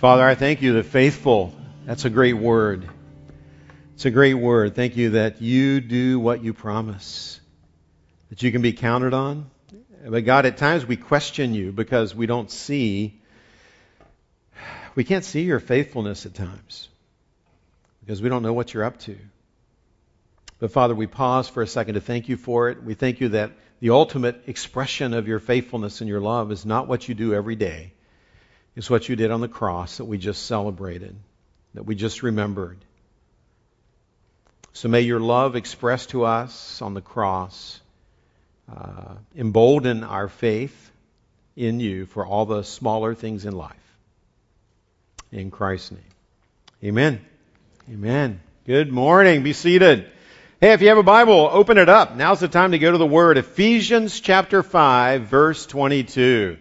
Father, I thank you that faithful, that's a great word. It's a great word. Thank you that you do what you promise, that you can be counted on. But God, at times we question you because we don't see, we can't see your faithfulness at times because we don't know what you're up to. But Father, we pause for a second to thank you for it. We thank you that the ultimate expression of your faithfulness and your love is not what you do every day is what you did on the cross that we just celebrated, that we just remembered. So may your love expressed to us on the cross uh, embolden our faith in you for all the smaller things in life. In Christ's name. Amen. Amen. Good morning. Be seated. Hey, if you have a Bible, open it up. Now's the time to go to the Word. Ephesians chapter 5, verse 22.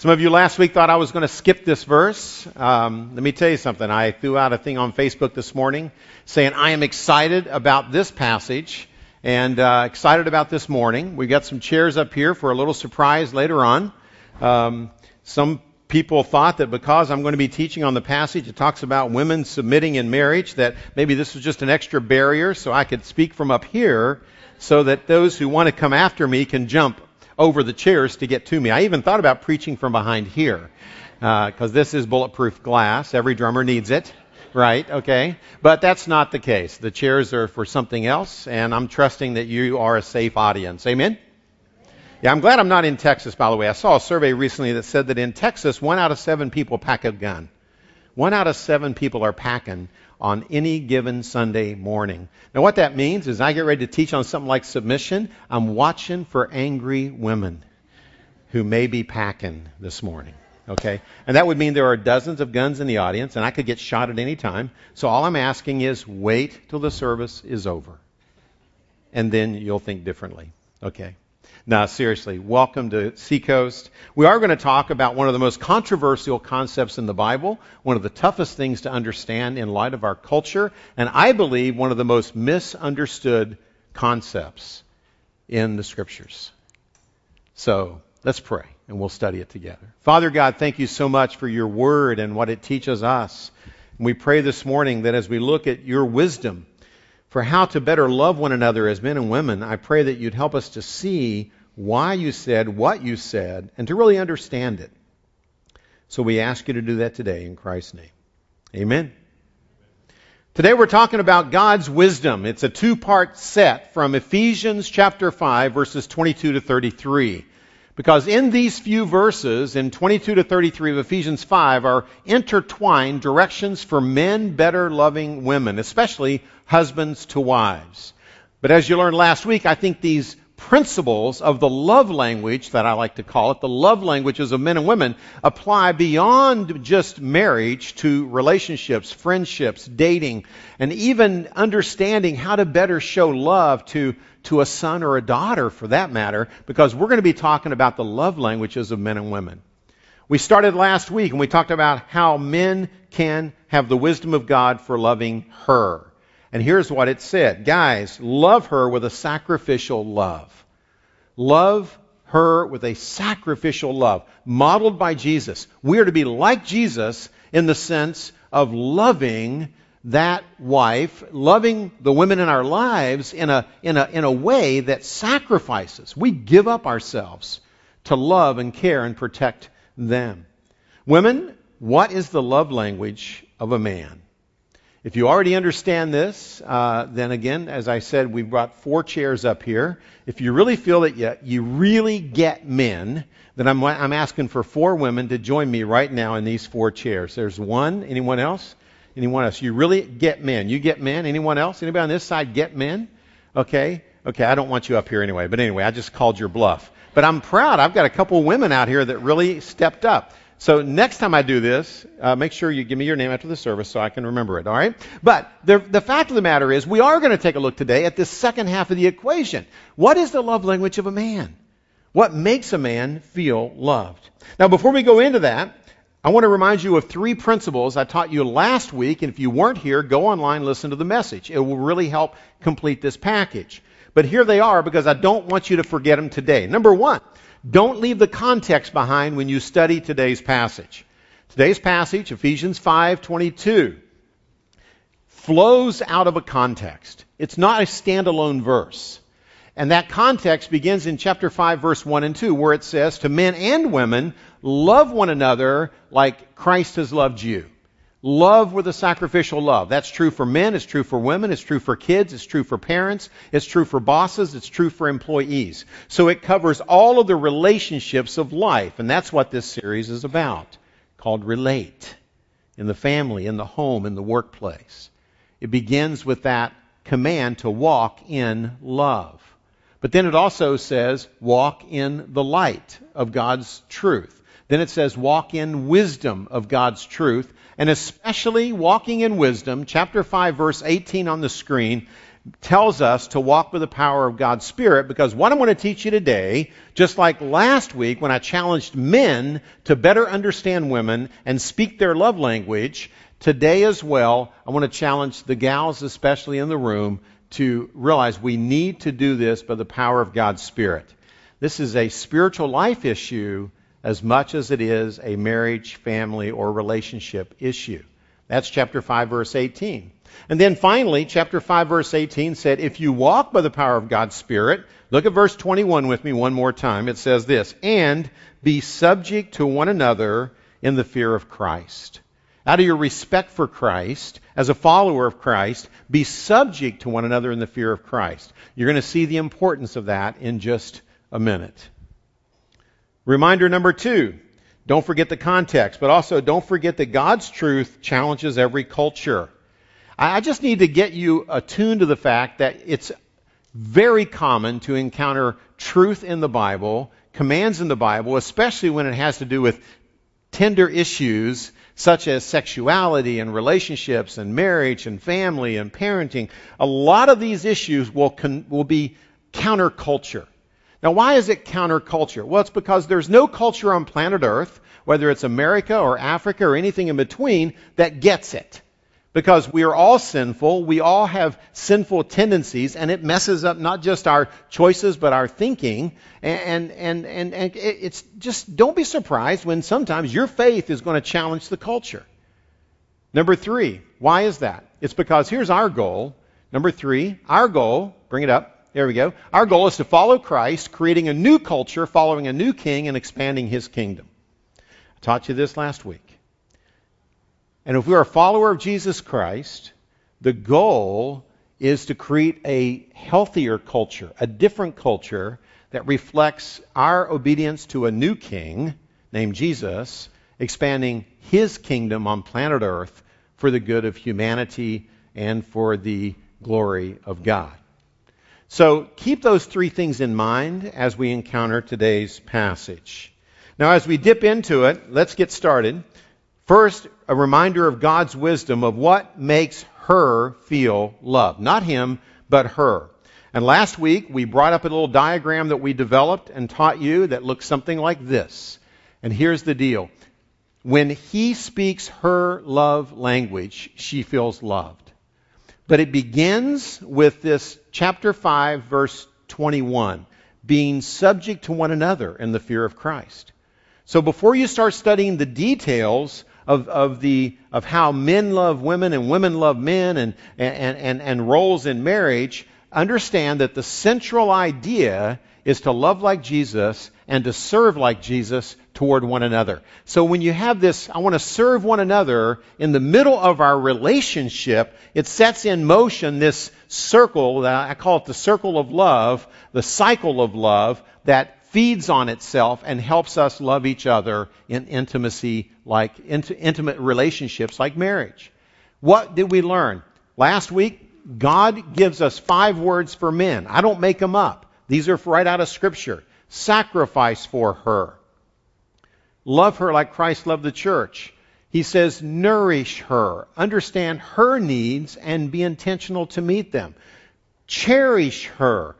Some of you last week thought I was going to skip this verse. Um, let me tell you something. I threw out a thing on Facebook this morning saying I am excited about this passage and uh, excited about this morning. We've got some chairs up here for a little surprise later on. Um, some people thought that because I'm going to be teaching on the passage, it talks about women submitting in marriage, that maybe this was just an extra barrier so I could speak from up here so that those who want to come after me can jump over the chairs to get to me. I even thought about preaching from behind here because uh, this is bulletproof glass. Every drummer needs it, right? Okay. But that's not the case. The chairs are for something else, and I'm trusting that you are a safe audience. Amen? Yeah, I'm glad I'm not in Texas, by the way. I saw a survey recently that said that in Texas, one out of seven people pack a gun. One out of seven people are packing on any given Sunday morning. Now, what that means is I get ready to teach on something like submission. I'm watching for angry women who may be packing this morning. Okay? And that would mean there are dozens of guns in the audience, and I could get shot at any time. So all I'm asking is wait till the service is over. And then you'll think differently. Okay? Now, seriously, welcome to Seacoast. We are going to talk about one of the most controversial concepts in the Bible, one of the toughest things to understand in light of our culture, and I believe one of the most misunderstood concepts in the Scriptures. So, let's pray and we'll study it together. Father God, thank you so much for your word and what it teaches us. And we pray this morning that as we look at your wisdom, for how to better love one another as men and women, I pray that you'd help us to see why you said what you said and to really understand it. So we ask you to do that today in Christ's name. Amen. Today we're talking about God's wisdom. It's a two part set from Ephesians chapter 5 verses 22 to 33. Because in these few verses, in 22 to 33 of Ephesians 5, are intertwined directions for men better loving women, especially husbands to wives. But as you learned last week, I think these principles of the love language that I like to call it, the love languages of men and women, apply beyond just marriage to relationships, friendships, dating, and even understanding how to better show love to, to a son or a daughter for that matter, because we're going to be talking about the love languages of men and women. We started last week and we talked about how men can have the wisdom of God for loving her. And here's what it said Guys, love her with a sacrificial love. Love her with a sacrificial love, modeled by Jesus. We are to be like Jesus in the sense of loving that wife, loving the women in our lives in a, in a, in a way that sacrifices. We give up ourselves to love and care and protect them. Women, what is the love language of a man? If you already understand this, uh, then again, as I said, we brought four chairs up here. If you really feel that you, you really get men, then I'm, I'm asking for four women to join me right now in these four chairs. There's one. Anyone else? Anyone else? You really get men. You get men. Anyone else? Anybody on this side get men? Okay. Okay. I don't want you up here anyway. But anyway, I just called your bluff. But I'm proud. I've got a couple women out here that really stepped up. So next time I do this, uh, make sure you give me your name after the service so I can remember it, all right? But the, the fact of the matter is, we are going to take a look today at the second half of the equation. What is the love language of a man? What makes a man feel loved? Now, before we go into that, I want to remind you of three principles I taught you last week, and if you weren't here, go online, listen to the message. It will really help complete this package. But here they are because I don't want you to forget them today. Number one, don't leave the context behind when you study today's passage. Today's passage, Ephesians 5:22, flows out of a context. It's not a standalone verse. And that context begins in chapter 5 verse 1 and 2 where it says to men and women love one another like Christ has loved you. Love with a sacrificial love. That's true for men, it's true for women, it's true for kids, it's true for parents, it's true for bosses, it's true for employees. So it covers all of the relationships of life, and that's what this series is about, called Relate. In the family, in the home, in the workplace. It begins with that command to walk in love. But then it also says, walk in the light of God's truth. Then it says, walk in wisdom of God's truth, and especially walking in wisdom. Chapter 5, verse 18 on the screen tells us to walk with the power of God's Spirit because what I'm going to teach you today, just like last week when I challenged men to better understand women and speak their love language, today as well, I want to challenge the gals, especially in the room, to realize we need to do this by the power of God's Spirit. This is a spiritual life issue as much as it is a marriage, family, or relationship issue. That's chapter 5, verse 18. And then finally, chapter 5, verse 18 said, If you walk by the power of God's Spirit, look at verse 21 with me one more time. It says this, and be subject to one another in the fear of Christ. Out of your respect for Christ, as a follower of Christ, be subject to one another in the fear of Christ. You're going to see the importance of that in just a minute. Reminder number two don't forget the context, but also don't forget that God's truth challenges every culture. I just need to get you attuned to the fact that it's very common to encounter truth in the Bible, commands in the Bible, especially when it has to do with tender issues such as sexuality and relationships and marriage and family and parenting. A lot of these issues will, con- will be counterculture. Now, why is it counterculture? Well, it's because there's no culture on planet Earth, whether it's America or Africa or anything in between, that gets it. Because we are all sinful, we all have sinful tendencies, and it messes up not just our choices, but our thinking. And, and, and, and it's just, don't be surprised when sometimes your faith is going to challenge the culture. Number three, why is that? It's because here's our goal. Number three, our goal, bring it up, there we go. Our goal is to follow Christ, creating a new culture, following a new king, and expanding his kingdom. I taught you this last week. And if we're a follower of Jesus Christ, the goal is to create a healthier culture, a different culture that reflects our obedience to a new king named Jesus, expanding his kingdom on planet Earth for the good of humanity and for the glory of God. So keep those three things in mind as we encounter today's passage. Now, as we dip into it, let's get started. First, a reminder of God's wisdom of what makes her feel loved. Not him, but her. And last week, we brought up a little diagram that we developed and taught you that looks something like this. And here's the deal. When he speaks her love language, she feels loved. But it begins with this chapter 5, verse 21, being subject to one another in the fear of Christ. So before you start studying the details of, of, the, of how men love women and women love men and, and, and, and roles in marriage, understand that the central idea is to love like Jesus and to serve like Jesus toward one another. So when you have this, I want to serve one another in the middle of our relationship, it sets in motion this circle, I call it the circle of love, the cycle of love that feeds on itself and helps us love each other in intimacy like intimate relationships like marriage. What did we learn? Last week, God gives us five words for men. I don't make them up. These are right out of Scripture. Sacrifice for her. Love her like Christ loved the church. He says, nourish her, understand her needs, and be intentional to meet them. Cherish her.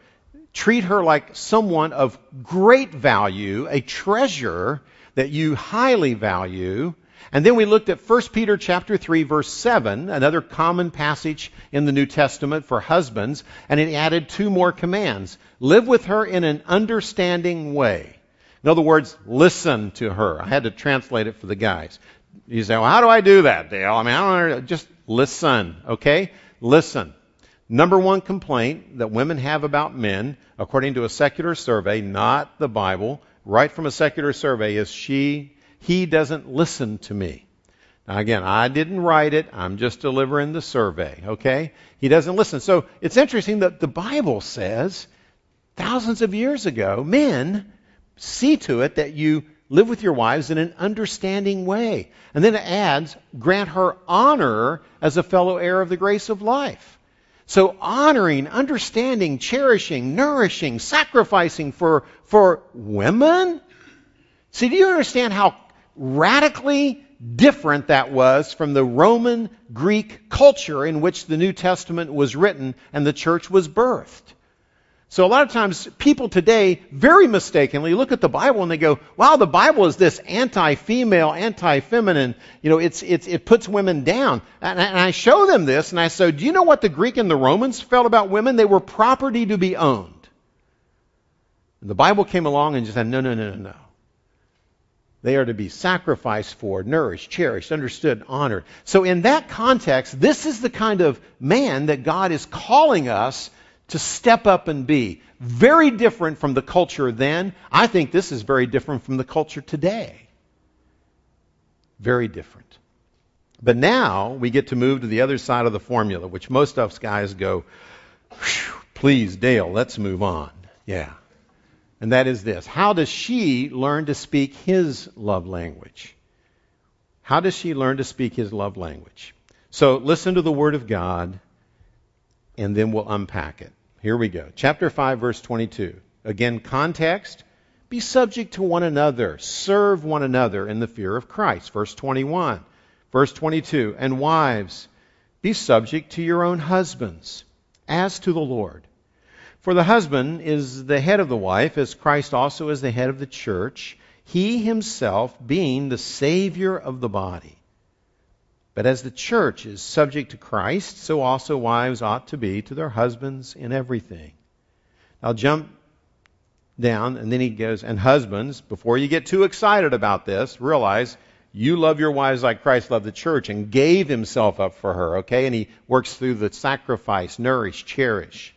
Treat her like someone of great value, a treasure that you highly value. And then we looked at 1 Peter chapter 3 verse 7, another common passage in the New Testament for husbands, and it added two more commands. Live with her in an understanding way. In other words, listen to her. I had to translate it for the guys. You say, well, how do I do that, Dale? I mean, I don't just listen, okay? Listen. Number one complaint that women have about men, according to a secular survey, not the Bible, right from a secular survey, is she, he doesn't listen to me. Now again, I didn't write it. I'm just delivering the survey, okay? He doesn't listen. So it's interesting that the Bible says thousands of years ago, men see to it that you live with your wives in an understanding way. And then it adds, grant her honor as a fellow heir of the grace of life. So honoring, understanding, cherishing, nourishing, sacrificing for, for women? See, do you understand how radically different that was from the Roman Greek culture in which the New Testament was written and the church was birthed? So a lot of times people today very mistakenly look at the Bible and they go, wow, the Bible is this anti-female, anti-feminine, you know, it's, it's, it puts women down. And, and I show them this and I say, do you know what the Greek and the Romans felt about women? They were property to be owned. And the Bible came along and just said, no, no, no, no, no. They are to be sacrificed for, nourished, cherished, understood, honored. So in that context, this is the kind of man that God is calling us to step up and be. Very different from the culture then. I think this is very different from the culture today. Very different. But now we get to move to the other side of the formula, which most of us guys go, please, Dale, let's move on. Yeah. And that is this How does she learn to speak his love language? How does she learn to speak his love language? So listen to the Word of God, and then we'll unpack it. Here we go. Chapter 5, verse 22. Again, context. Be subject to one another. Serve one another in the fear of Christ. Verse 21. Verse 22. And wives, be subject to your own husbands, as to the Lord. For the husband is the head of the wife, as Christ also is the head of the church, he himself being the Savior of the body. But as the church is subject to Christ, so also wives ought to be to their husbands in everything. I'll jump down, and then he goes, and husbands, before you get too excited about this, realize you love your wives like Christ loved the church and gave himself up for her, okay? And he works through the sacrifice, nourish, cherish.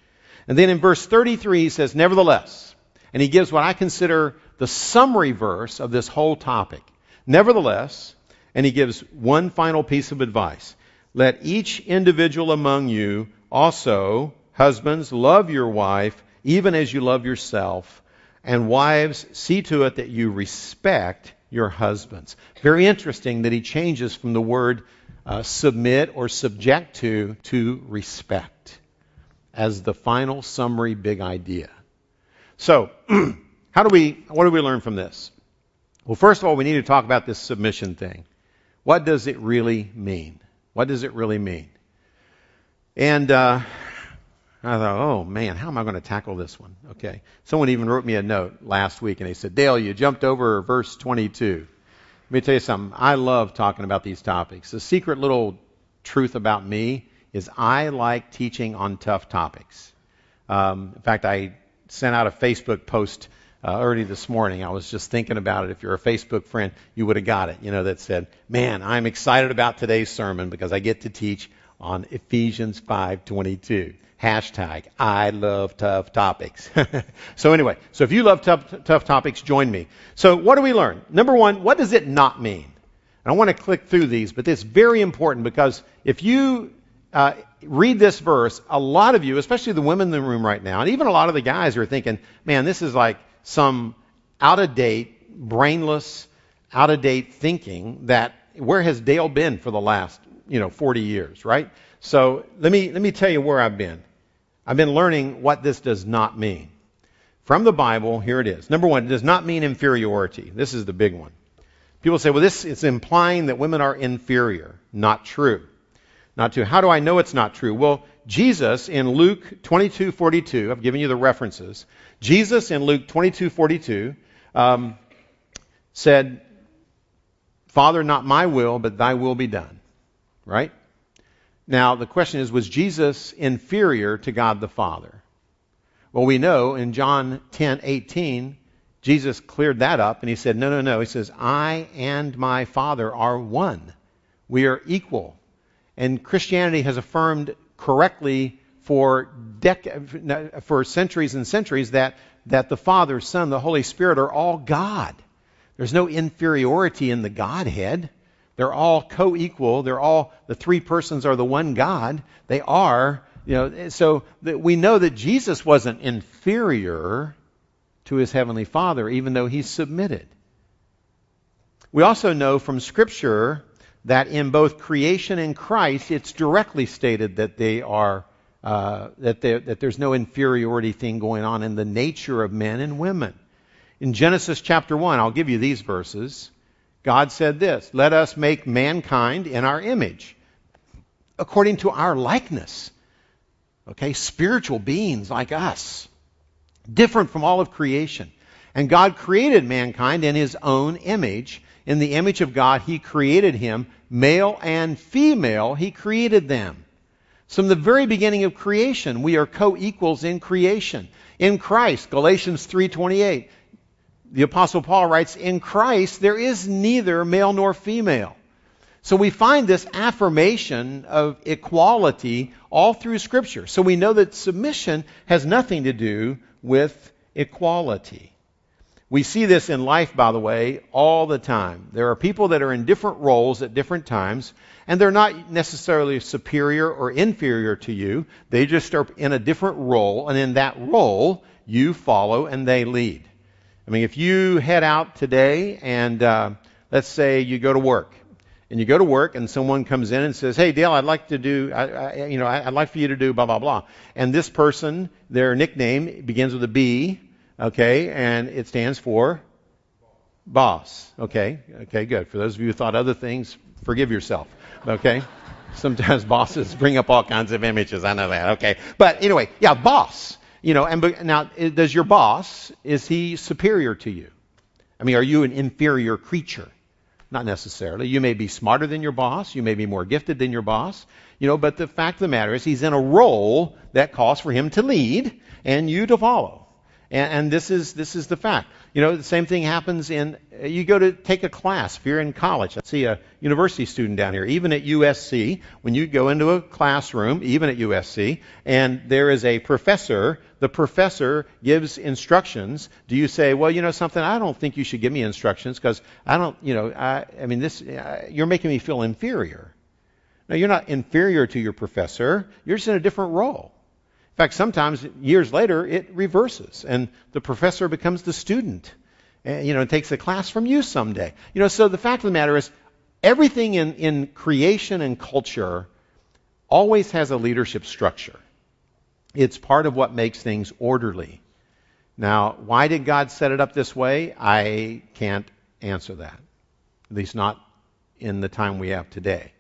And then in verse 33, he says, Nevertheless, and he gives what I consider the summary verse of this whole topic. Nevertheless, and he gives one final piece of advice. Let each individual among you also, husbands, love your wife even as you love yourself. And wives, see to it that you respect your husbands. Very interesting that he changes from the word uh, submit or subject to to respect as the final summary big idea. So, how do we, what do we learn from this? Well, first of all, we need to talk about this submission thing. What does it really mean? What does it really mean? And uh, I thought, oh man, how am I going to tackle this one? Okay. Someone even wrote me a note last week and they said, Dale, you jumped over verse 22. Let me tell you something. I love talking about these topics. The secret little truth about me is I like teaching on tough topics. Um, in fact, I sent out a Facebook post uh, early this morning. I was just thinking about it. If you're a Facebook friend, you would have got it. You know, that said, "Man, I'm excited about today's sermon because I get to teach on Ephesians 5:22." Hashtag I love tough topics. so anyway, so if you love tough, tough topics, join me. So what do we learn? Number one, what does it not mean? And I want to click through these, but it's very important because if you uh, read this verse, a lot of you, especially the women in the room right now, and even a lot of the guys are thinking, man, this is like some out of date, brainless, out of date thinking that where has Dale been for the last, you know, 40 years, right? So let me, let me tell you where I've been. I've been learning what this does not mean. From the Bible, here it is. Number one, it does not mean inferiority. This is the big one. People say, well, this is implying that women are inferior. Not true. Not true. How do I know it's not true? Well, Jesus in Luke 22:42, I've given you the references. Jesus in Luke 22:42 um, said, "Father, not my will, but Thy will be done." Right? Now the question is, was Jesus inferior to God the Father? Well, we know in John 10:18, Jesus cleared that up and he said, No, no, no. He says, I and my Father are one. We are equal. And Christianity has affirmed correctly for, dec- for centuries and centuries that, that the Father, Son, the Holy Spirit are all God. There's no inferiority in the Godhead. They're all co equal. They're all, the three persons are the one God. They are, you know, so that we know that Jesus wasn't inferior to his heavenly Father, even though he submitted. We also know from Scripture that in both creation and Christ, it's directly stated that they are uh, that, that there's no inferiority thing going on in the nature of men and women. In Genesis chapter 1, I'll give you these verses. God said this Let us make mankind in our image, according to our likeness. Okay, spiritual beings like us, different from all of creation. And God created mankind in his own image. In the image of God, he created him, male and female, he created them. So from the very beginning of creation, we are co-equals in creation. In Christ, Galatians 3:28, the apostle Paul writes, "In Christ there is neither male nor female." So we find this affirmation of equality all through scripture. So we know that submission has nothing to do with equality. We see this in life, by the way, all the time. There are people that are in different roles at different times, and they're not necessarily superior or inferior to you. They just are in a different role, and in that role, you follow and they lead. I mean, if you head out today and uh, let's say you go to work, and you go to work and someone comes in and says, "Hey, Dale, I'd like to do, I, I, you know, I'd like for you to do blah blah blah," and this person, their nickname begins with a B, okay, and it stands for boss. Okay, okay, good. For those of you who thought other things, forgive yourself. Okay? Sometimes bosses bring up all kinds of images. I know that. Okay. But anyway, yeah, boss. You know, and now does your boss is he superior to you? I mean, are you an inferior creature? Not necessarily. You may be smarter than your boss. You may be more gifted than your boss. You know, but the fact of the matter is he's in a role that calls for him to lead and you to follow. And, and, this is this is the fact. You know, the same thing happens in you go to take a class if you're in college. I see a university student down here, even at USC. When you go into a classroom, even at USC, and there is a professor, the professor gives instructions. Do you say, well, you know something? I don't think you should give me instructions because I don't, you know, I, I mean, this uh, you're making me feel inferior. Now, you're not inferior to your professor. You're just in a different role. In fact, sometimes years later, it reverses, and the professor becomes the student. And, you know, and takes a class from you someday. You know, so the fact of the matter is, everything in, in creation and culture always has a leadership structure. It's part of what makes things orderly. Now, why did God set it up this way? I can't answer that. At least not in the time we have today.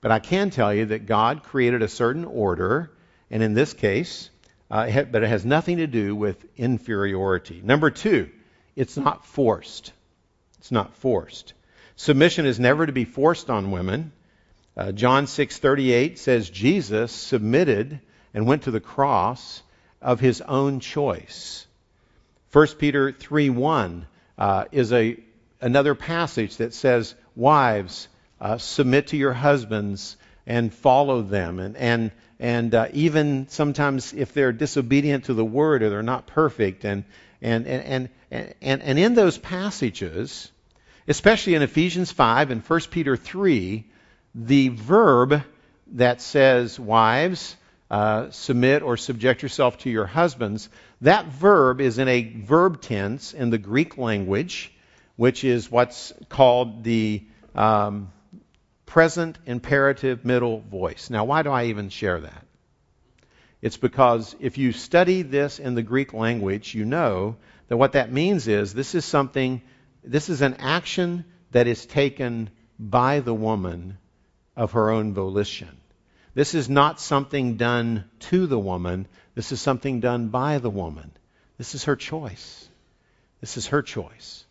But I can tell you that God created a certain order and in this case, uh, but it has nothing to do with inferiority. Number two, it's not forced. It's not forced. Submission is never to be forced on women. Uh, John 6:38 says Jesus submitted and went to the cross of his own choice. 1 Peter 3:1 uh, is a another passage that says, "Wives, uh, submit to your husbands and follow them." And and and uh, even sometimes if they're disobedient to the word or they're not perfect and and and and and, and in those passages especially in Ephesians 5 and 1 Peter 3 the verb that says wives uh, submit or subject yourself to your husbands that verb is in a verb tense in the Greek language which is what's called the um, present imperative middle voice. Now, why do I even share that? It's because if you study this in the Greek language, you know that what that means is this is something, this is an action that is taken by the woman of her own volition. This is not something done to the woman. This is something done by the woman. This is her choice. This is her choice.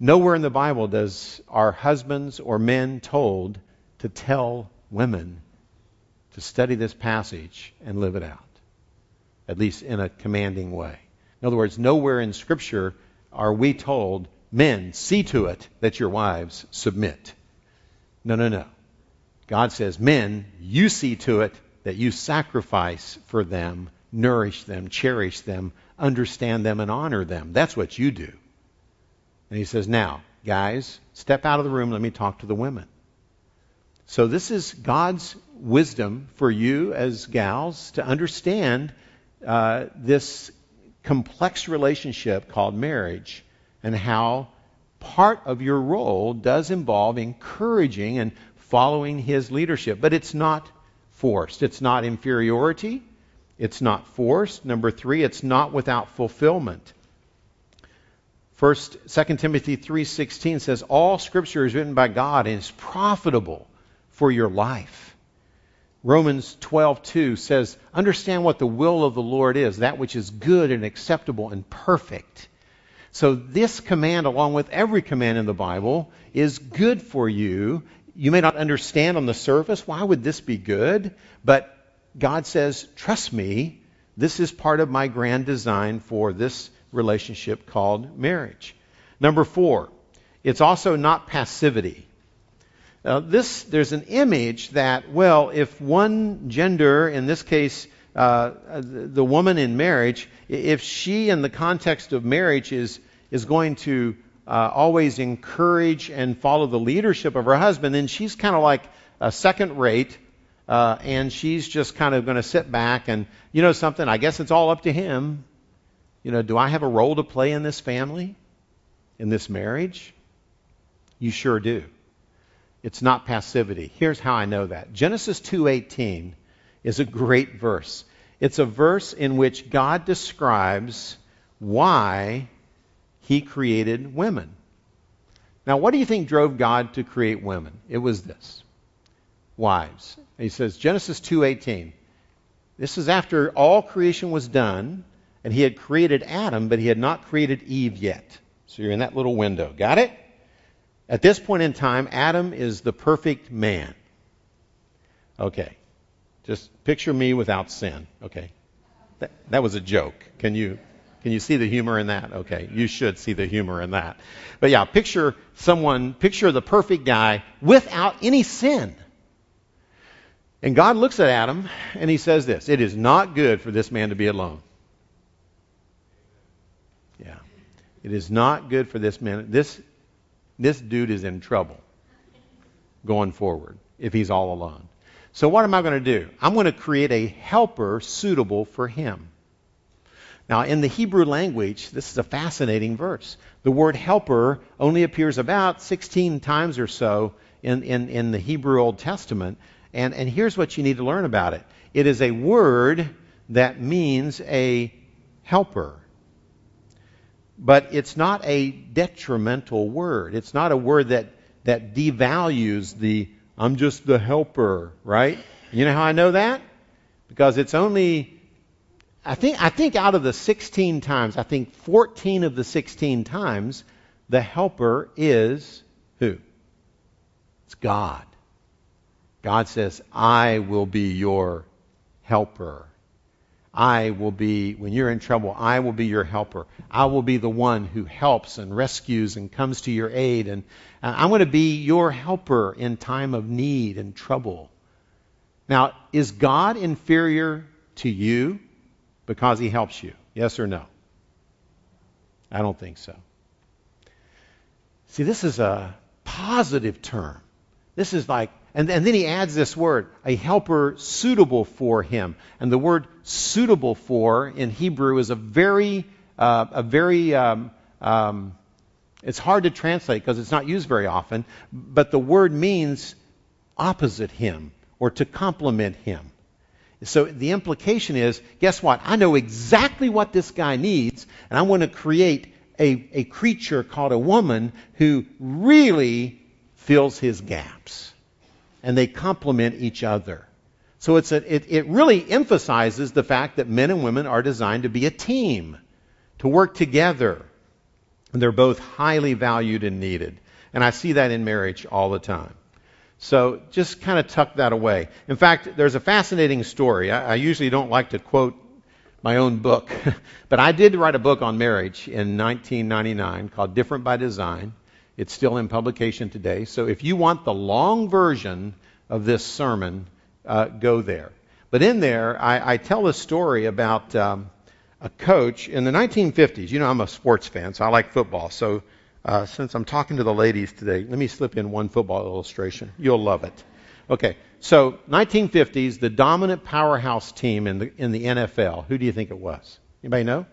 Nowhere in the Bible does our husbands or men told to tell women to study this passage and live it out, at least in a commanding way. In other words, nowhere in Scripture are we told, men, see to it that your wives submit. No, no, no. God says, men, you see to it that you sacrifice for them, nourish them, cherish them, understand them, and honor them. That's what you do. And he says, now, guys, step out of the room. Let me talk to the women. So this is God's wisdom for you as gals to understand uh, this complex relationship called marriage and how part of your role does involve encouraging and following his leadership. But it's not forced. It's not inferiority. It's not forced. Number three, it's not without fulfillment. First, 2 Timothy 3.16 says, All scripture is written by God and is profitable for your life. Romans 12:2 says, "Understand what the will of the Lord is, that which is good and acceptable and perfect." So this command along with every command in the Bible is good for you. You may not understand on the surface why would this be good, but God says, "Trust me, this is part of my grand design for this relationship called marriage." Number 4, it's also not passivity. Now, this, there's an image that, well, if one gender, in this case, uh, the woman in marriage, if she, in the context of marriage, is, is going to uh, always encourage and follow the leadership of her husband, then she's kind of like a second rate, uh, and she's just kind of going to sit back and, you know something, I guess it's all up to him. You know, do I have a role to play in this family, in this marriage? You sure do. It's not passivity. Here's how I know that. Genesis 2:18 is a great verse. It's a verse in which God describes why he created women. Now, what do you think drove God to create women? It was this. Wives. He says Genesis 2:18. This is after all creation was done and he had created Adam, but he had not created Eve yet. So you're in that little window. Got it? At this point in time, Adam is the perfect man. Okay. Just picture me without sin. Okay. That, that was a joke. Can you can you see the humor in that? Okay, you should see the humor in that. But yeah, picture someone, picture the perfect guy without any sin. And God looks at Adam and he says this It is not good for this man to be alone. Yeah. It is not good for this man. This this dude is in trouble going forward if he's all alone. So, what am I going to do? I'm going to create a helper suitable for him. Now, in the Hebrew language, this is a fascinating verse. The word helper only appears about 16 times or so in, in, in the Hebrew Old Testament. And, and here's what you need to learn about it it is a word that means a helper but it's not a detrimental word. It's not a word that, that devalues the, I'm just the helper, right? You know how I know that? Because it's only, I think, I think out of the 16 times, I think 14 of the 16 times, the helper is who? It's God. God says, I will be your helper. I will be, when you're in trouble, I will be your helper. I will be the one who helps and rescues and comes to your aid. And I'm going to be your helper in time of need and trouble. Now, is God inferior to you because he helps you? Yes or no? I don't think so. See, this is a positive term. This is like and, and then he adds this word, a helper suitable for him. And the word suitable for in Hebrew is a very, uh, a very, um, um, it's hard to translate because it's not used very often, but the word means opposite him or to complement him. So the implication is guess what? I know exactly what this guy needs, and I want to create a, a creature called a woman who really fills his gaps and they complement each other. So it's a, it, it really emphasizes the fact that men and women are designed to be a team, to work together. And they're both highly valued and needed. And I see that in marriage all the time. So just kind of tuck that away. In fact, there's a fascinating story. I, I usually don't like to quote my own book. but I did write a book on marriage in 1999 called Different by Design. It's still in publication today. So if you want the long version of this sermon, uh, go there. But in there, I, I tell a story about um, a coach in the 1950s. You know, I'm a sports fan, so I like football. So uh, since I'm talking to the ladies today, let me slip in one football illustration. You'll love it. Okay, so 1950s, the dominant powerhouse team in the in the NFL. Who do you think it was? Anybody know?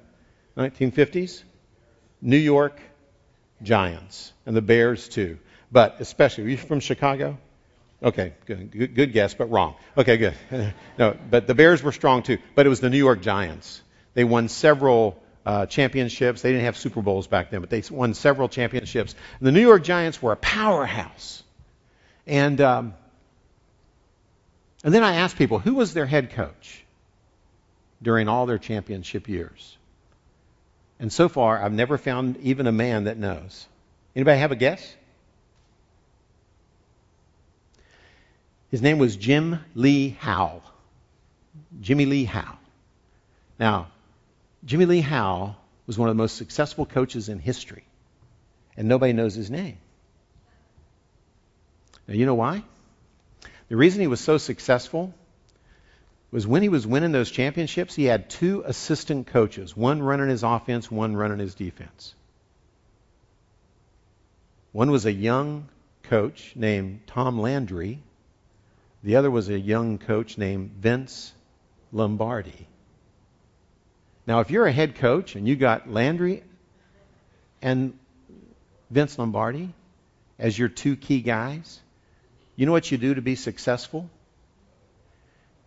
1950s, New York Giants and the Bears too. But especially, are you from Chicago? Okay, good, good, good guess, but wrong. Okay, good. no, but the Bears were strong too. But it was the New York Giants. They won several uh, championships. They didn't have Super Bowls back then, but they won several championships. And the New York Giants were a powerhouse. And um, and then I asked people who was their head coach during all their championship years. And so far, I've never found even a man that knows. Anybody have a guess? His name was Jim Lee Howell. Jimmy Lee Howell. Now, Jimmy Lee Howell was one of the most successful coaches in history, and nobody knows his name. Now, you know why? The reason he was so successful was when he was winning those championships, he had two assistant coaches, one running his offense, one running his defense. One was a young coach named Tom Landry. The other was a young coach named Vince Lombardi. Now, if you're a head coach and you got Landry and Vince Lombardi as your two key guys, you know what you do to be successful?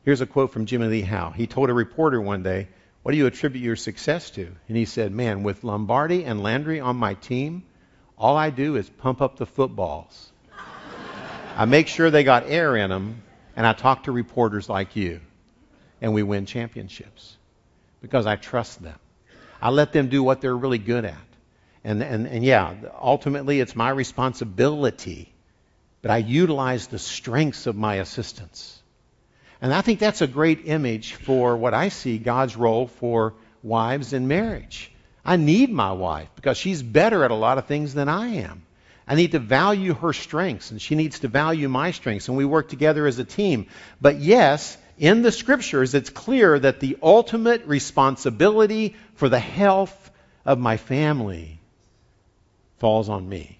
Here's a quote from Jimmy Lee Howell. He told a reporter one day, What do you attribute your success to? And he said, Man, with Lombardi and Landry on my team, all I do is pump up the footballs. I make sure they got air in them, and I talk to reporters like you, and we win championships because I trust them. I let them do what they're really good at. And, and, and yeah, ultimately it's my responsibility, but I utilize the strengths of my assistants. And I think that's a great image for what I see God's role for wives in marriage. I need my wife because she's better at a lot of things than I am. I need to value her strengths, and she needs to value my strengths, and we work together as a team. But yes, in the scriptures, it's clear that the ultimate responsibility for the health of my family falls on me.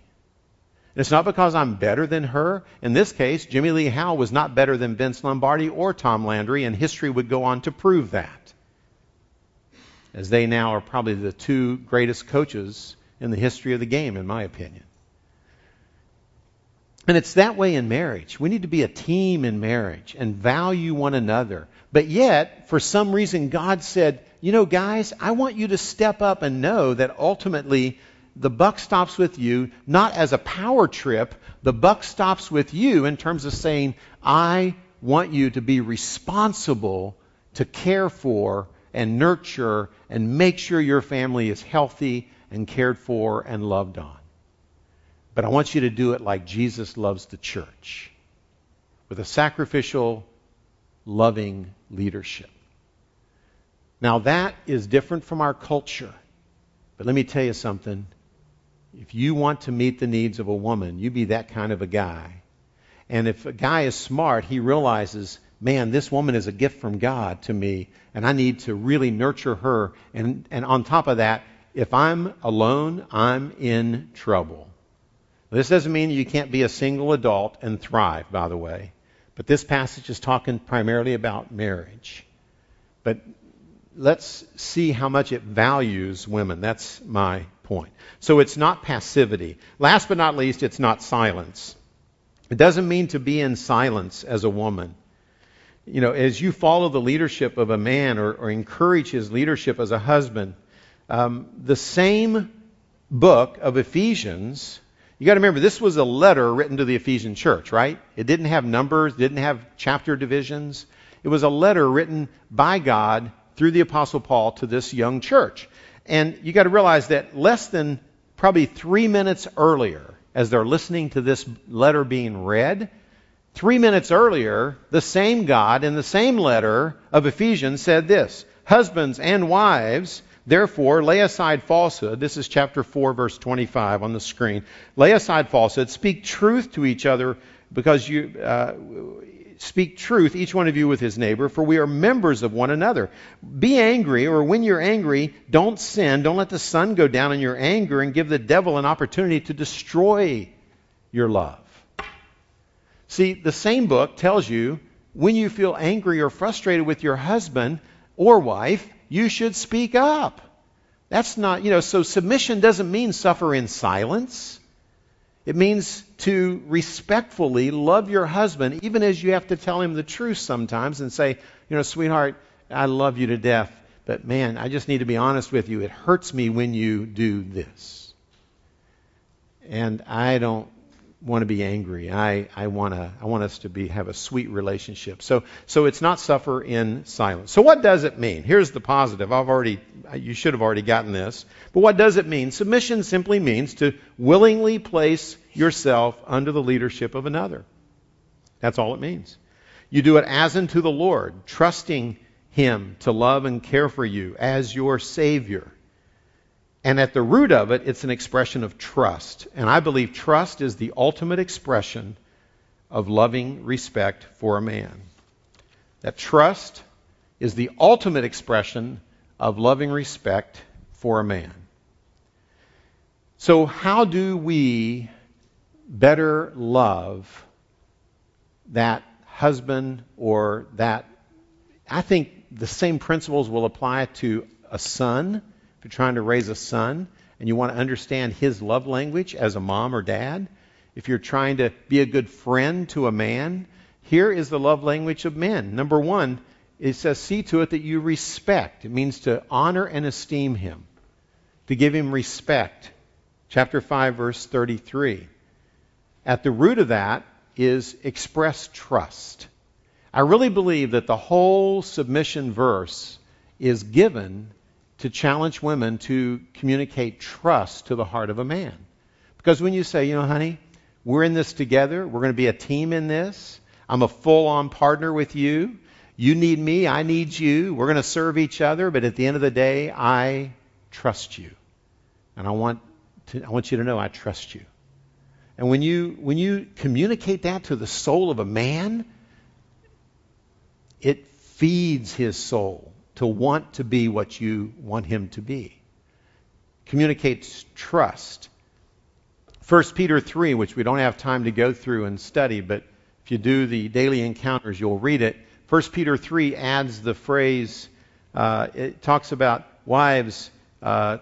And it's not because I'm better than her. In this case, Jimmy Lee Howell was not better than Vince Lombardi or Tom Landry, and history would go on to prove that. As they now are probably the two greatest coaches in the history of the game, in my opinion. And it's that way in marriage. We need to be a team in marriage and value one another. But yet, for some reason, God said, you know, guys, I want you to step up and know that ultimately the buck stops with you, not as a power trip. The buck stops with you in terms of saying, I want you to be responsible to care for and nurture and make sure your family is healthy and cared for and loved on. But I want you to do it like Jesus loves the church with a sacrificial, loving leadership. Now, that is different from our culture. But let me tell you something. If you want to meet the needs of a woman, you be that kind of a guy. And if a guy is smart, he realizes, man, this woman is a gift from God to me, and I need to really nurture her. And, and on top of that, if I'm alone, I'm in trouble. This doesn't mean you can't be a single adult and thrive, by the way. But this passage is talking primarily about marriage. But let's see how much it values women. That's my point. So it's not passivity. Last but not least, it's not silence. It doesn't mean to be in silence as a woman. You know, as you follow the leadership of a man or, or encourage his leadership as a husband, um, the same book of Ephesians you got to remember, this was a letter written to the Ephesian church, right? It didn't have numbers, didn't have chapter divisions. It was a letter written by God through the Apostle Paul to this young church. And you got to realize that less than probably three minutes earlier, as they're listening to this letter being read, three minutes earlier, the same God in the same letter of Ephesians said this Husbands and wives, therefore, lay aside falsehood. This is chapter 4, verse 25 on the screen. Lay aside falsehood. Speak truth to each other because you. Uh, speak truth, each one of you with his neighbor, for we are members of one another. Be angry, or when you're angry, don't sin. Don't let the sun go down in your anger and give the devil an opportunity to destroy your love. See, the same book tells you when you feel angry or frustrated with your husband or wife, you should speak up. That's not, you know, so submission doesn't mean suffer in silence. It means to respectfully love your husband, even as you have to tell him the truth sometimes and say, you know, sweetheart, I love you to death, but man, I just need to be honest with you. It hurts me when you do this. And I don't want to be angry. I, I, wanna, I want us to be, have a sweet relationship. So, so it's not suffer in silence. So what does it mean? Here's the positive. I've already, you should have already gotten this. But what does it mean? Submission simply means to willingly place yourself under the leadership of another. That's all it means. You do it as unto the Lord, trusting Him to love and care for you as your Savior. And at the root of it, it's an expression of trust. And I believe trust is the ultimate expression of loving respect for a man. That trust is the ultimate expression of loving respect for a man. So, how do we better love that husband or that? I think the same principles will apply to a son If you're trying to raise a son and you want to understand his love language as a mom or dad, if you're trying to be a good friend to a man, here is the love language of men. Number one, it says, see to it that you respect. It means to honor and esteem him, to give him respect. Chapter 5, verse 33. At the root of that is express trust. I really believe that the whole submission verse is given to challenge women to communicate trust to the heart of a man. Because when you say, you know, honey, we're in this together, we're going to be a team in this, I'm a full on partner with you, you need me, I need you, we're going to serve each other, but at the end of the day, I trust you. And I want, to, I want you to know I trust you. And when you, when you communicate that to the soul of a man, it feeds his soul to want to be what you want him to be. Communicates trust. 1 Peter 3, which we don't have time to go through and study, but if you do the daily encounters, you'll read it. 1 Peter 3 adds the phrase, uh, it talks about wives uh,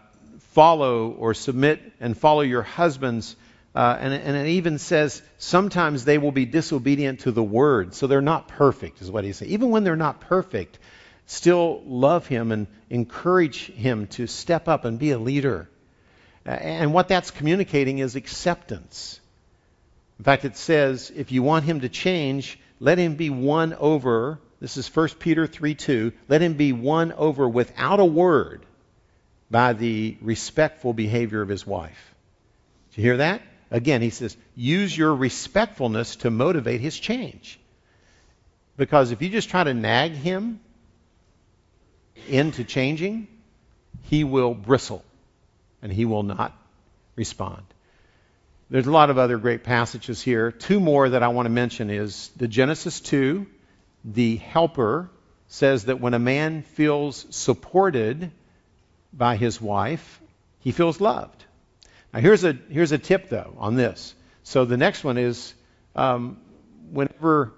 follow or submit and follow your husbands. Uh, and, and, it even says sometimes they will be disobedient to the word. So they're not perfect, is what he says. Even when they're not perfect, still love him and encourage him to step up and be a leader. And what that's communicating is acceptance. In fact, it says if you want him to change, let him be won over. This is 1 Peter 3 2. Let him be won over without a word by the respectful behavior of his wife. Do you hear that? Again, he says, use your respectfulness to motivate his change. Because if you just try to nag him, into changing, he will bristle and he will not respond. There's a lot of other great passages here. Two more that I want to mention is the Genesis 2, the helper says that when a man feels supported by his wife, he feels loved. Now here's a here's a tip though on this. So the next one is um, whenever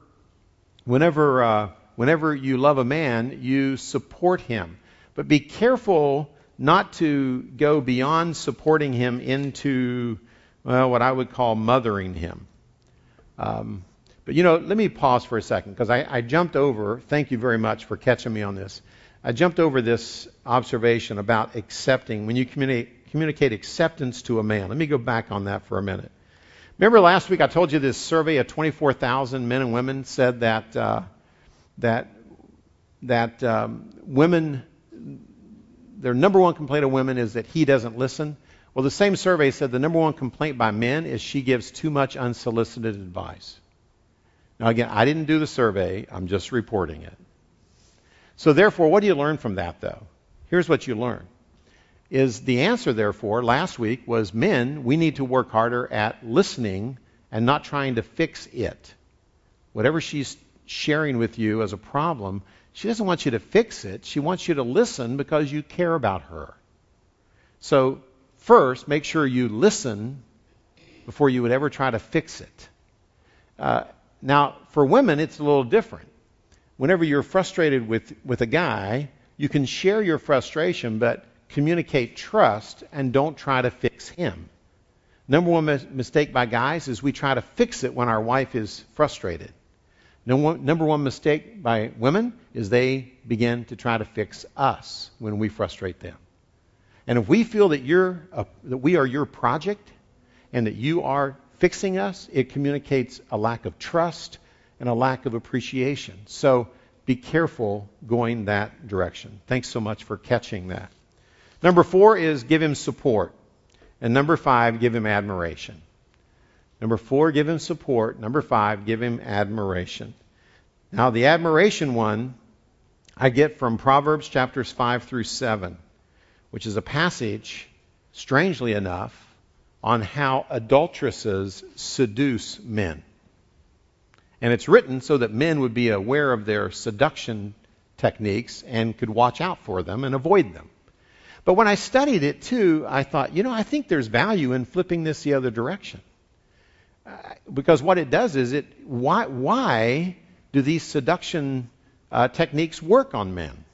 whenever uh, whenever you love a man, you support him. But be careful not to go beyond supporting him into, well, what I would call mothering him. Um, but you know, let me pause for a second because I, I, jumped over. Thank you very much for catching me on this. I jumped over this observation about accepting when you communicate, communicate acceptance to a man. Let me go back on that for a minute. Remember last week I told you this survey of 24,000 men and women said that uh, that that um, women, their number one complaint of women is that he doesn't listen. Well, the same survey said the number one complaint by men is she gives too much unsolicited advice. Now, again, I didn't do the survey, I'm just reporting it. So therefore, what do you learn from that though? Here's what you learn. Is the answer therefore last week was men, we need to work harder at listening and not trying to fix it. Whatever she's sharing with you as a problem, she doesn't want you to fix it. She wants you to listen because you care about her. So, first, make sure you listen before you would ever try to fix it. Uh, now, for women, it's a little different. Whenever you're frustrated with, with a guy, you can share your frustration, but communicate trust and don't try to fix him. Number one mis- mistake by guys is we try to fix it when our wife is frustrated. Number one mistake by women is they begin to try to fix us when we frustrate them. And if we feel that you're a, that we are your project and that you are fixing us, it communicates a lack of trust and a lack of appreciation. So be careful going that direction. Thanks so much for catching that. Number four is give him support. And number five, give him admiration. Number four, give him support. Number five, give him admiration. Now, the admiration one I get from Proverbs chapters 5 through 7, which is a passage, strangely enough, on how adulteresses seduce men. And it's written so that men would be aware of their seduction techniques and could watch out for them and avoid them. But when I studied it too, I thought, you know, I think there's value in flipping this the other direction because what it does is it why why do these seduction uh, techniques work on men?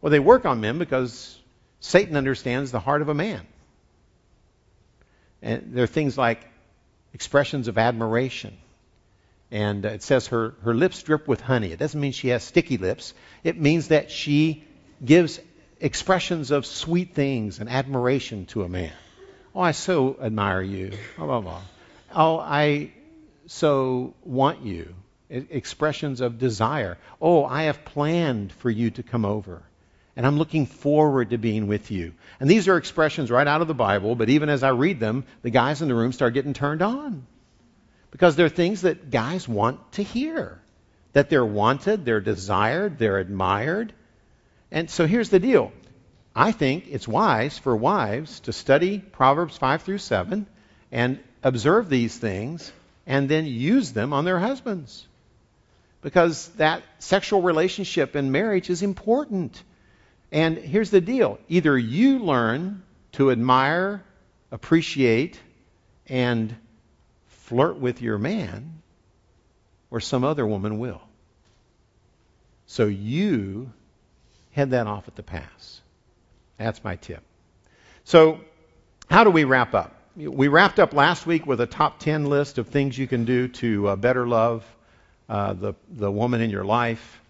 Well, they work on men because Satan understands the heart of a man. And there are things like expressions of admiration. And it says her, her lips drip with honey. It doesn't mean she has sticky lips. It means that she gives expressions of sweet things and admiration to a man. Oh, I so admire you. Blah, blah, blah. Oh, I so want you. Expressions of desire. Oh, I have planned for you to come over. And I'm looking forward to being with you. And these are expressions right out of the Bible, but even as I read them, the guys in the room start getting turned on. Because they're things that guys want to hear. That they're wanted, they're desired, they're admired. And so here's the deal. I think it's wise for wives to study Proverbs 5 through 7 and observe these things and then use them on their husbands. Because that sexual relationship in marriage is important. And here's the deal either you learn to admire, appreciate, and flirt with your man, or some other woman will. So you head that off at the pass. That's my tip. So, how do we wrap up? we wrapped up last week with a top 10 list of things you can do to uh, better love uh, the, the woman in your life.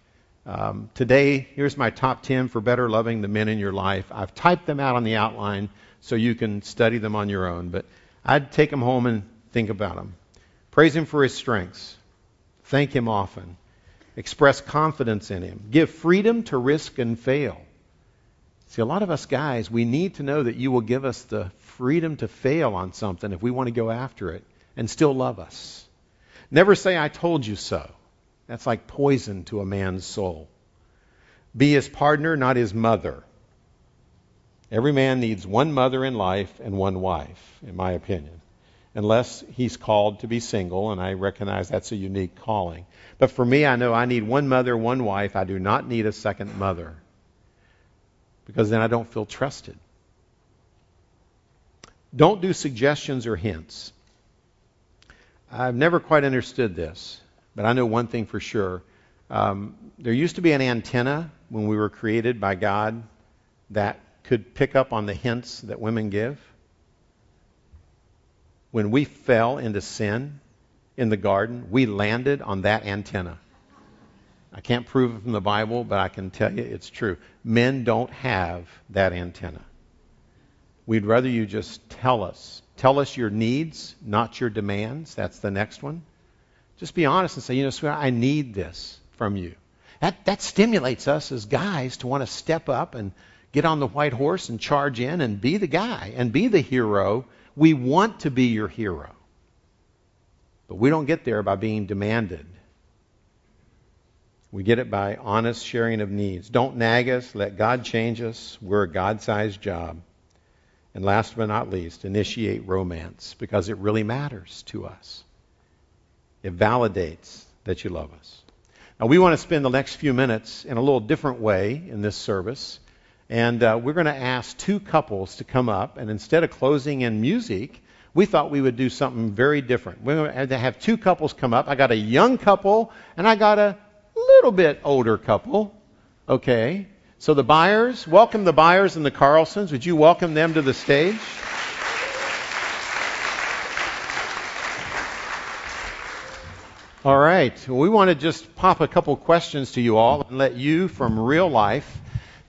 Um, today, here's my top 10 for better loving the men in your life. I've typed them out on the outline so you can study them on your own, but I'd take them home and think about them. Praise Him for His strengths. Thank Him often. Express confidence in Him. Give freedom to risk and fail. See, a lot of us guys, we need to know that you will give us the freedom to fail on something if we want to go after it and still love us. Never say, I told you so. That's like poison to a man's soul. Be his partner, not his mother. Every man needs one mother in life and one wife, in my opinion, unless he's called to be single, and I recognize that's a unique calling. But for me, I know I need one mother, one wife. I do not need a second mother because then I don't feel trusted. Don't do suggestions or hints. I've never quite understood this, but I know one thing for sure. Um, there used to be an antenna when we were created by God that could pick up on the hints that women give. When we fell into sin in the garden, we landed on that antenna. I can't prove it from the Bible, but I can tell you it's true. Men don't have that antenna. We'd rather you just tell us. Tell us your needs, not your demands. That's the next one. Just be honest and say, you know, sweetheart, I need this from you. That, that stimulates us as guys to want to step up and get on the white horse and charge in and be the guy and be the hero. We want to be your hero. But we don't get there by being demanded. We get it by honest sharing of needs. Don't nag us. Let God change us. We're a God sized job. And last but not least, initiate romance because it really matters to us. It validates that you love us. Now, we want to spend the next few minutes in a little different way in this service. And uh, we're going to ask two couples to come up. And instead of closing in music, we thought we would do something very different. We're going to have two couples come up. I got a young couple, and I got a little bit older couple. Okay. So the Byers, welcome the Byers and the Carlsons. Would you welcome them to the stage? All right. Well, we want to just pop a couple questions to you all and let you, from real life,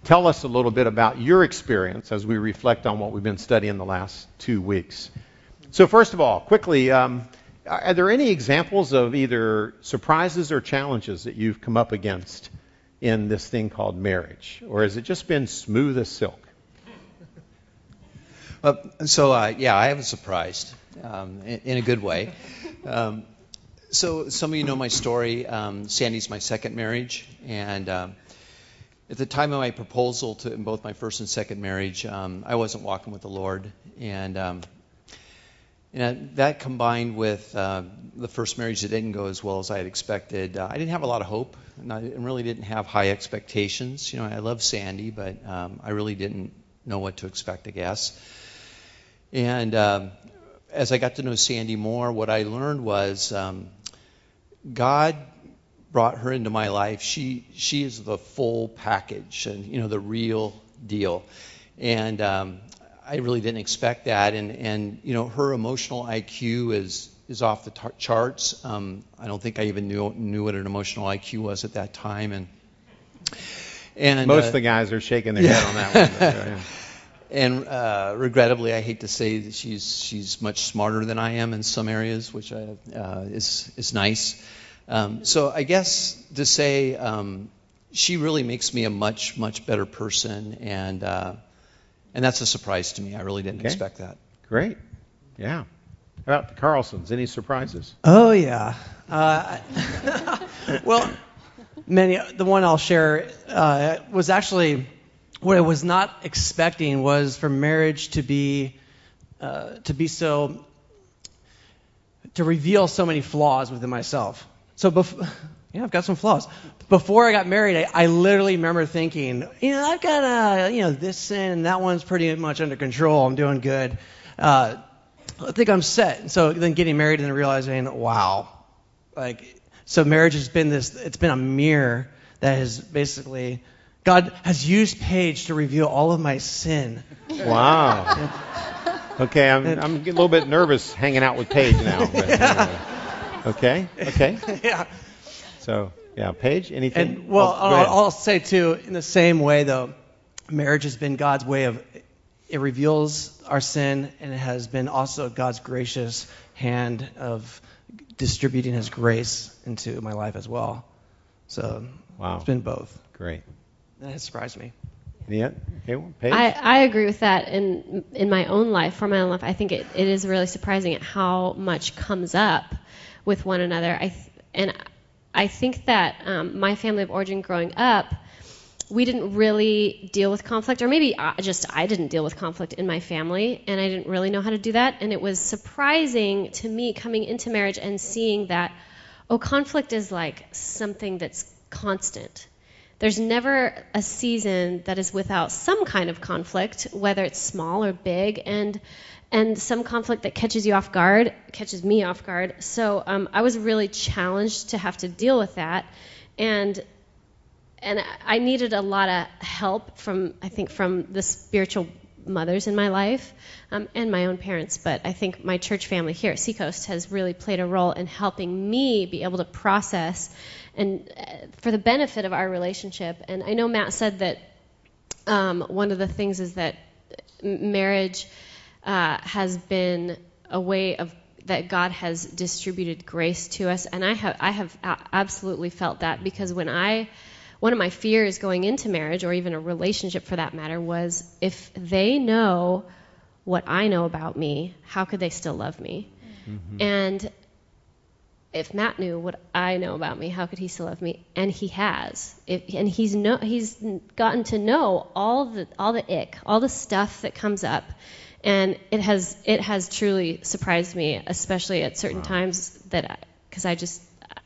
tell us a little bit about your experience as we reflect on what we've been studying the last two weeks. So, first of all, quickly, um, are there any examples of either surprises or challenges that you've come up against in this thing called marriage? Or has it just been smooth as silk? Well, so, uh, yeah, I haven't surprised um, in, in, a good way. Um, so, some of you know my story. Um, Sandy's my second marriage. And um, at the time of my proposal to in both my first and second marriage, um, I wasn't walking with the Lord. And um, and that combined with uh, the first marriage that didn't go as well as I had expected, uh, I didn't have a lot of hope, and I really didn't have high expectations. You know, I love Sandy, but um, I really didn't know what to expect, I guess. And um, as I got to know Sandy more, what I learned was God brought her into my life. She she is the full package, and you know, the real deal. And um, I really didn't expect that, and and you know her emotional IQ is is off the charts. Um, I don't think I even knew knew what an emotional IQ was at that time, and and most uh, of the guys are shaking their yeah. head on that one. But, yeah. And uh, regrettably, I hate to say that she's she's much smarter than I am in some areas, which I, uh, is is nice. Um, so I guess to say um, she really makes me a much much better person, and uh, and that's a surprise to me. I really didn't okay. expect that. Great. Yeah. How about the Carlsons? Any surprises? Oh yeah. Uh, well, many. The one I'll share uh, was actually what I was not expecting was for marriage to be uh, to be so to reveal so many flaws within myself. So before yeah, I've got some flaws. Before I got married, I, I literally remember thinking, you know, I've got a, you know, this sin and that one's pretty much under control. I'm doing good. Uh, I think I'm set. So then getting married and then realizing, wow, like, so marriage has been this, it's been a mirror that has basically, God has used Paige to reveal all of my sin. Wow. okay, I'm, I'm a little bit nervous hanging out with Paige now. But anyway. Okay, okay. yeah. So, yeah, Paige, anything? And, well, oh, I'll, I'll say too, in the same way though, marriage has been God's way of it reveals our sin, and it has been also God's gracious hand of distributing His grace into my life as well. So, wow, it's been both. Great. That has surprised me. Yeah. Okay, well, Paige? I, I agree with that in in my own life. For my own life, I think it, it is really surprising at how much comes up with one another. I and I think that um, my family of origin growing up, we didn't really deal with conflict, or maybe I, just I didn't deal with conflict in my family, and I didn't really know how to do that. And it was surprising to me coming into marriage and seeing that, oh, conflict is like something that's constant. There's never a season that is without some kind of conflict, whether it's small or big, and and some conflict that catches you off guard catches me off guard. So um, I was really challenged to have to deal with that, and and I needed a lot of help from I think from the spiritual mothers in my life um, and my own parents. But I think my church family here at Seacoast has really played a role in helping me be able to process and uh, for the benefit of our relationship. And I know Matt said that um, one of the things is that marriage uh, has been a way of that God has distributed grace to us, and I have I have absolutely felt that because when I one of my fears going into marriage or even a relationship for that matter was if they know what I know about me, how could they still love me? Mm-hmm. And if Matt knew what I know about me, how could he still love me? And he has. It, and he's no, he's gotten to know all the all the ick, all the stuff that comes up, and it has it has truly surprised me, especially at certain wow. times that because I, I just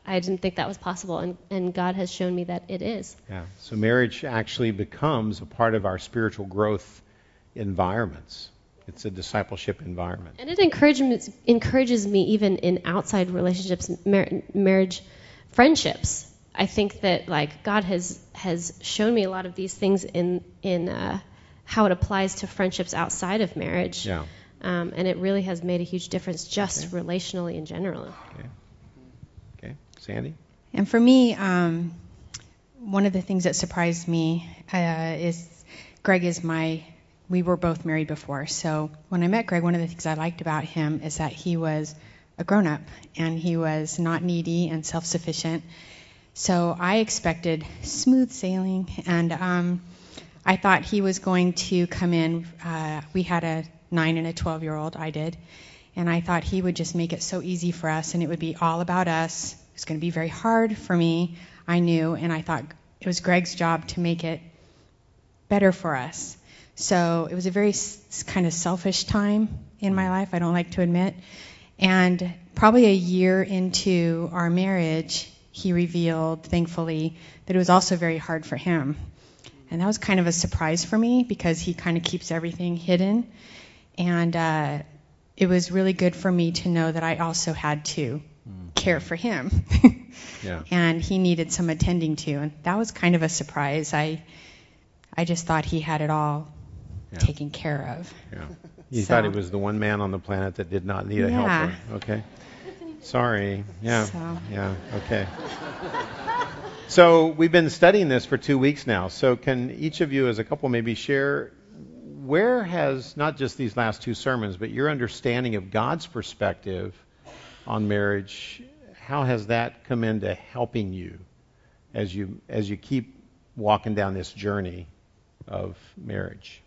I didn't think that was possible, and, and God has shown me that it is. Yeah. So marriage actually becomes a part of our spiritual growth environments. It's a discipleship environment. And it encourages encourages me even in outside relationships, mar- marriage, friendships. I think that like God has has shown me a lot of these things in in uh, how it applies to friendships outside of marriage. Yeah. Um, and it really has made a huge difference just okay. relationally in general. Okay. Okay. Sandy? And for me, um, one of the things that surprised me uh, is Greg is my we were both married before. So when I met Greg, one of the things I liked about him is that he was a grown up and he was not needy and self sufficient. So I expected smooth sailing, and um, I thought he was going to come in. Uh, we had a nine and a 12 year old, I did, and I thought he would just make it so easy for us and it would be all about us. It was going to be very hard for me, I knew, and I thought it was Greg's job to make it better for us. So it was a very s- kind of selfish time in my life, I don't like to admit. And probably a year into our marriage, he revealed, thankfully, that it was also very hard for him. And that was kind of a surprise for me because he kind of keeps everything hidden. And uh, it was really good for me to know that I also had to mm. care for him. yeah. And he needed some attending to. And that was kind of a surprise. I, I just thought he had it all yeah. taken care of. Yeah. You so, thought he was the one man on the planet that did not need a yeah. helper. Okay. Sorry. Yeah. So. Yeah. Okay. So we've been studying this for two weeks now. So can each of you, as a couple, maybe share where has not just these last two sermons, but your understanding of God's perspective on marriage, how has that come into helping you as you as you keep walking down this journey of marriage?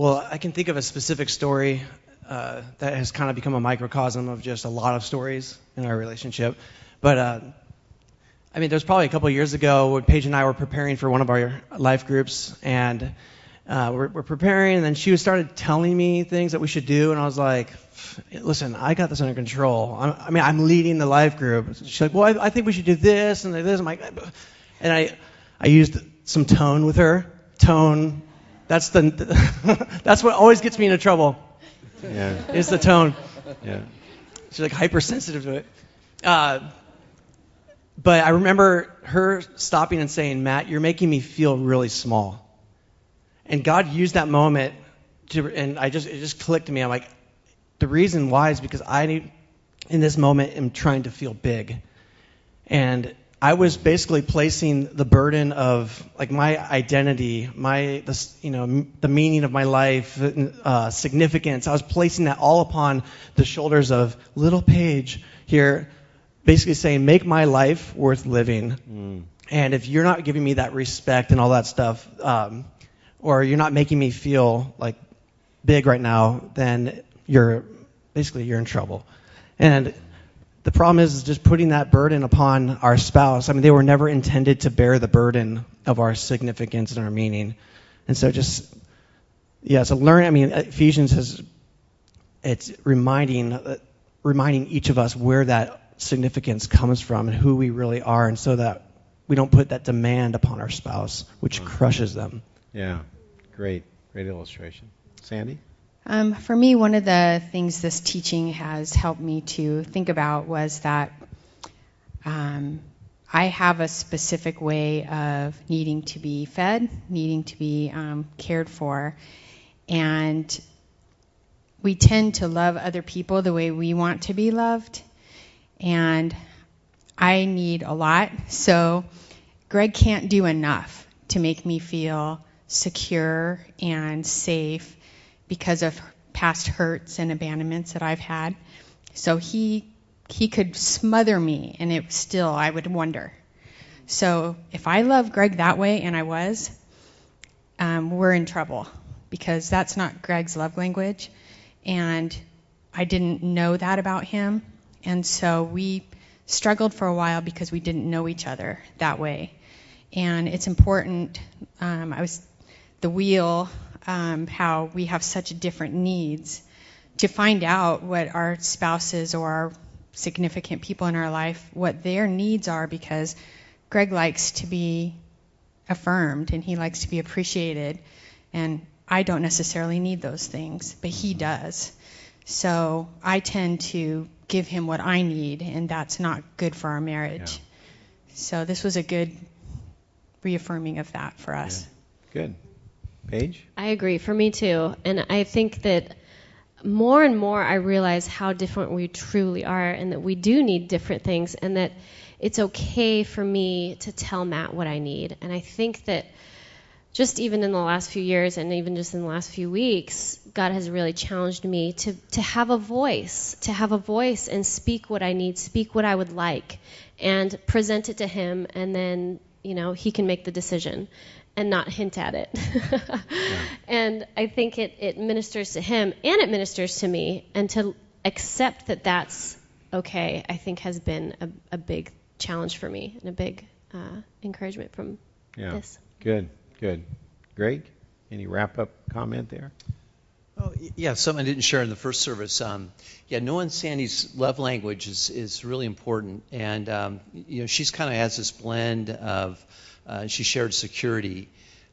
Well, I can think of a specific story uh, that has kind of become a microcosm of just a lot of stories in our relationship. But uh, I mean, there's probably a couple years ago when Paige and I were preparing for one of our life groups, and uh, we're, we're, preparing, and then she started telling me things that we should do, and I was like, "Listen, I got this under control. I'm, i mean, I'm leading the life group." She's like, "Well, I, I think we should do this and this." I'm like, and I, I used some tone with her, tone that's the that's what always gets me into trouble. Yeah. Is the tone. Yeah. She's like hypersensitive to it. Uh, but I remember her stopping and saying, "Matt, you're making me feel really small." And God used that moment to, and I just it just clicked to me. I'm like, the reason why is because I, in this moment, am trying to feel big, and I was basically placing the burden of like my identity, my the, you know the meaning of my life, uh, significance. I was placing that all upon the shoulders of little Paige here, basically saying, "Make my life worth living." Mm. And if you're not giving me that respect and all that stuff, um, or you're not making me feel like big right now, then you're basically you're in trouble. And the problem is, is just putting that burden upon our spouse. I mean, they were never intended to bear the burden of our significance and our meaning. And so just, yeah, so learn, I mean, Ephesians has, it's reminding, uh, reminding each of us where that significance comes from and who we really are, and so that we don't put that demand upon our spouse, which crushes them. Yeah, great, great illustration. Sandy? Um, for me, one of the things this teaching has helped me to think about was that um, I have a specific way of needing to be fed, needing to be um, cared for, and we tend to love other people the way we want to be loved, and I need a lot. So Greg can't do enough to make me feel secure and safe because of past hurts and abandonments that I've had. So he he could smother me and it still I would wonder. So if I love Greg that way and I was, um, we're in trouble because that's not Greg's love language, and I didn't know that about him. And so we struggled for a while because we didn't know each other that way. And it's important. Um, I was the wheel, um, how we have such different needs, to find out what our spouses or our significant people in our life, what their needs are, because Greg likes to be affirmed and he likes to be appreciated. And I don't necessarily need those things, but he does. So I tend to give him what I need, and that's not good for our marriage. Yeah. So this was a good reaffirming of that for us. Yeah. Good. Paige? I agree. For me too. And I think that more and more I realize how different we truly are and that we do need different things and that it's okay for me to tell Matt what I need. And I think that just even in the last few years and even just in the last few weeks, God has really challenged me to, to have a voice, to have a voice and speak what I need, speak what I would like, and present it to Him, and then, you know, He can make the decision and not hint at it. yeah. And I think it, it ministers to Him and it ministers to me, and to accept that that's okay, I think has been a, a big challenge for me and a big uh, encouragement from yeah. this. Good. Good. Greg, any wrap up comment there? Oh, yeah, something I didn't share in the first service. Um, yeah, knowing Sandy's love language is, is really important. And, um, you know, she's kind of has this blend of, uh, she shared security.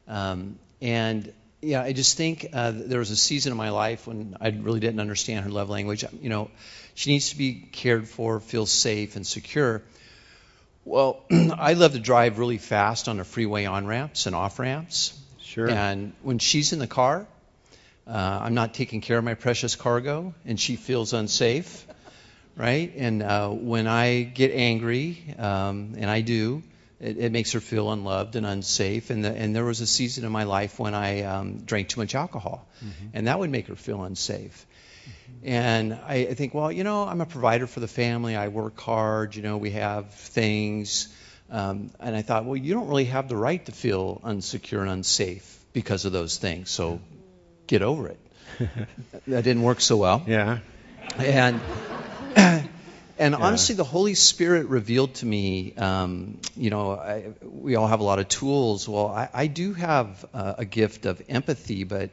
Um, and, yeah, I just think uh, there was a season in my life when I really didn't understand her love language. You know, she needs to be cared for, feel safe and secure. Well, I love to drive really fast on the freeway on ramps and off ramps. Sure. And when she's in the car, uh, I'm not taking care of my precious cargo, and she feels unsafe, right? And uh, when I get angry, um, and I do, it, it, makes her feel unloved and unsafe. And, the, and there was a season in my life when I um, drank too much alcohol, mm-hmm. and that would make her feel unsafe. And I, I think, well, you know, I'm a provider for the family. I work hard. You know, we have things. Um, and I thought, well, you don't really have the right to feel unsecure and unsafe because of those things. So get over it. that didn't work so well. Yeah. And yeah. honestly, the Holy Spirit revealed to me, um, you know, I, we all have a lot of tools. Well, I, I do have uh, a gift of empathy, but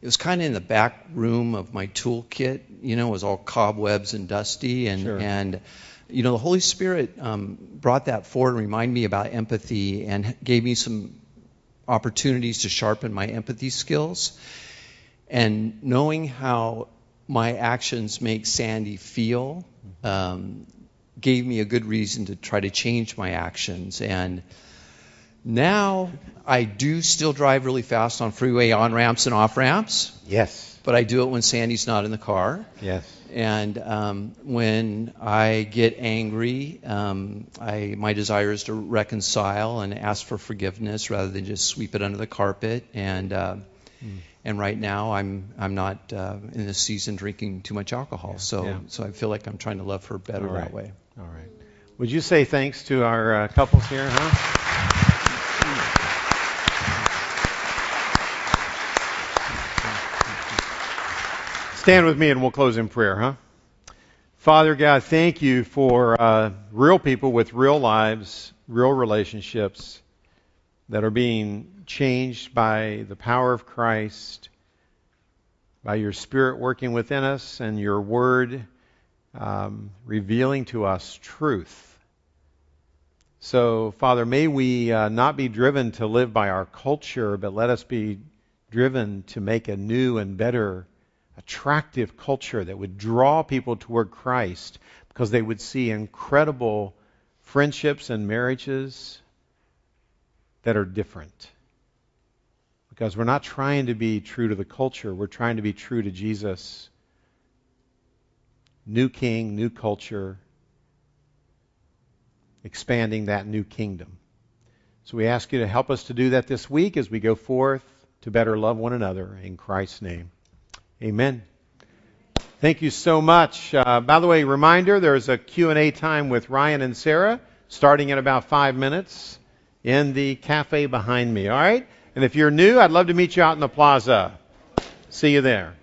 it was kind of in the back room of my toolkit. You know, it was all cobwebs and dusty, and sure. and you know, the Holy Spirit um, brought that forward and reminded me about empathy and gave me some opportunities to sharpen my empathy skills. And knowing how my actions make Sandy feel um, gave me a good reason to try to change my actions. And now I do still drive really fast on freeway on ramps and off ramps. Yes. But I do it when Sandy's not in the car. Yes. And um, when I get angry, um, I, my desire is to reconcile and ask for forgiveness rather than just sweep it under the carpet. And uh, mm. And right now, I'm I'm not uh, in this season drinking too much alcohol. Yeah. So yeah. so I feel like I'm trying to love her better right. that way. All right. Would you say thanks to our uh, couples here, huh? Stand with me and we'll close in prayer, huh? Father God, thank you for uh, real people with real lives, real relationships that are being changed by the power of Christ, by your Spirit working within us, and your Word um, revealing to us truth. So, Father, may we uh, not be driven to live by our culture, but let us be driven to make a new and better attractive culture that would draw people toward Christ because they would see incredible friendships and marriages that are different. Because we're not trying to be true to the culture, we're trying to be true to Jesus. New king, new culture, expanding that new kingdom. So we ask you to help us to do that this week as we go forth to better love one another in Christ's name. Amen. Thank you so much. Uh, by the way, reminder, there's a Q&A time with Ryan and Sarah starting in about five minutes in the cafe behind me, all right? And if you're new, I'd love to meet you out in the plaza. See you there.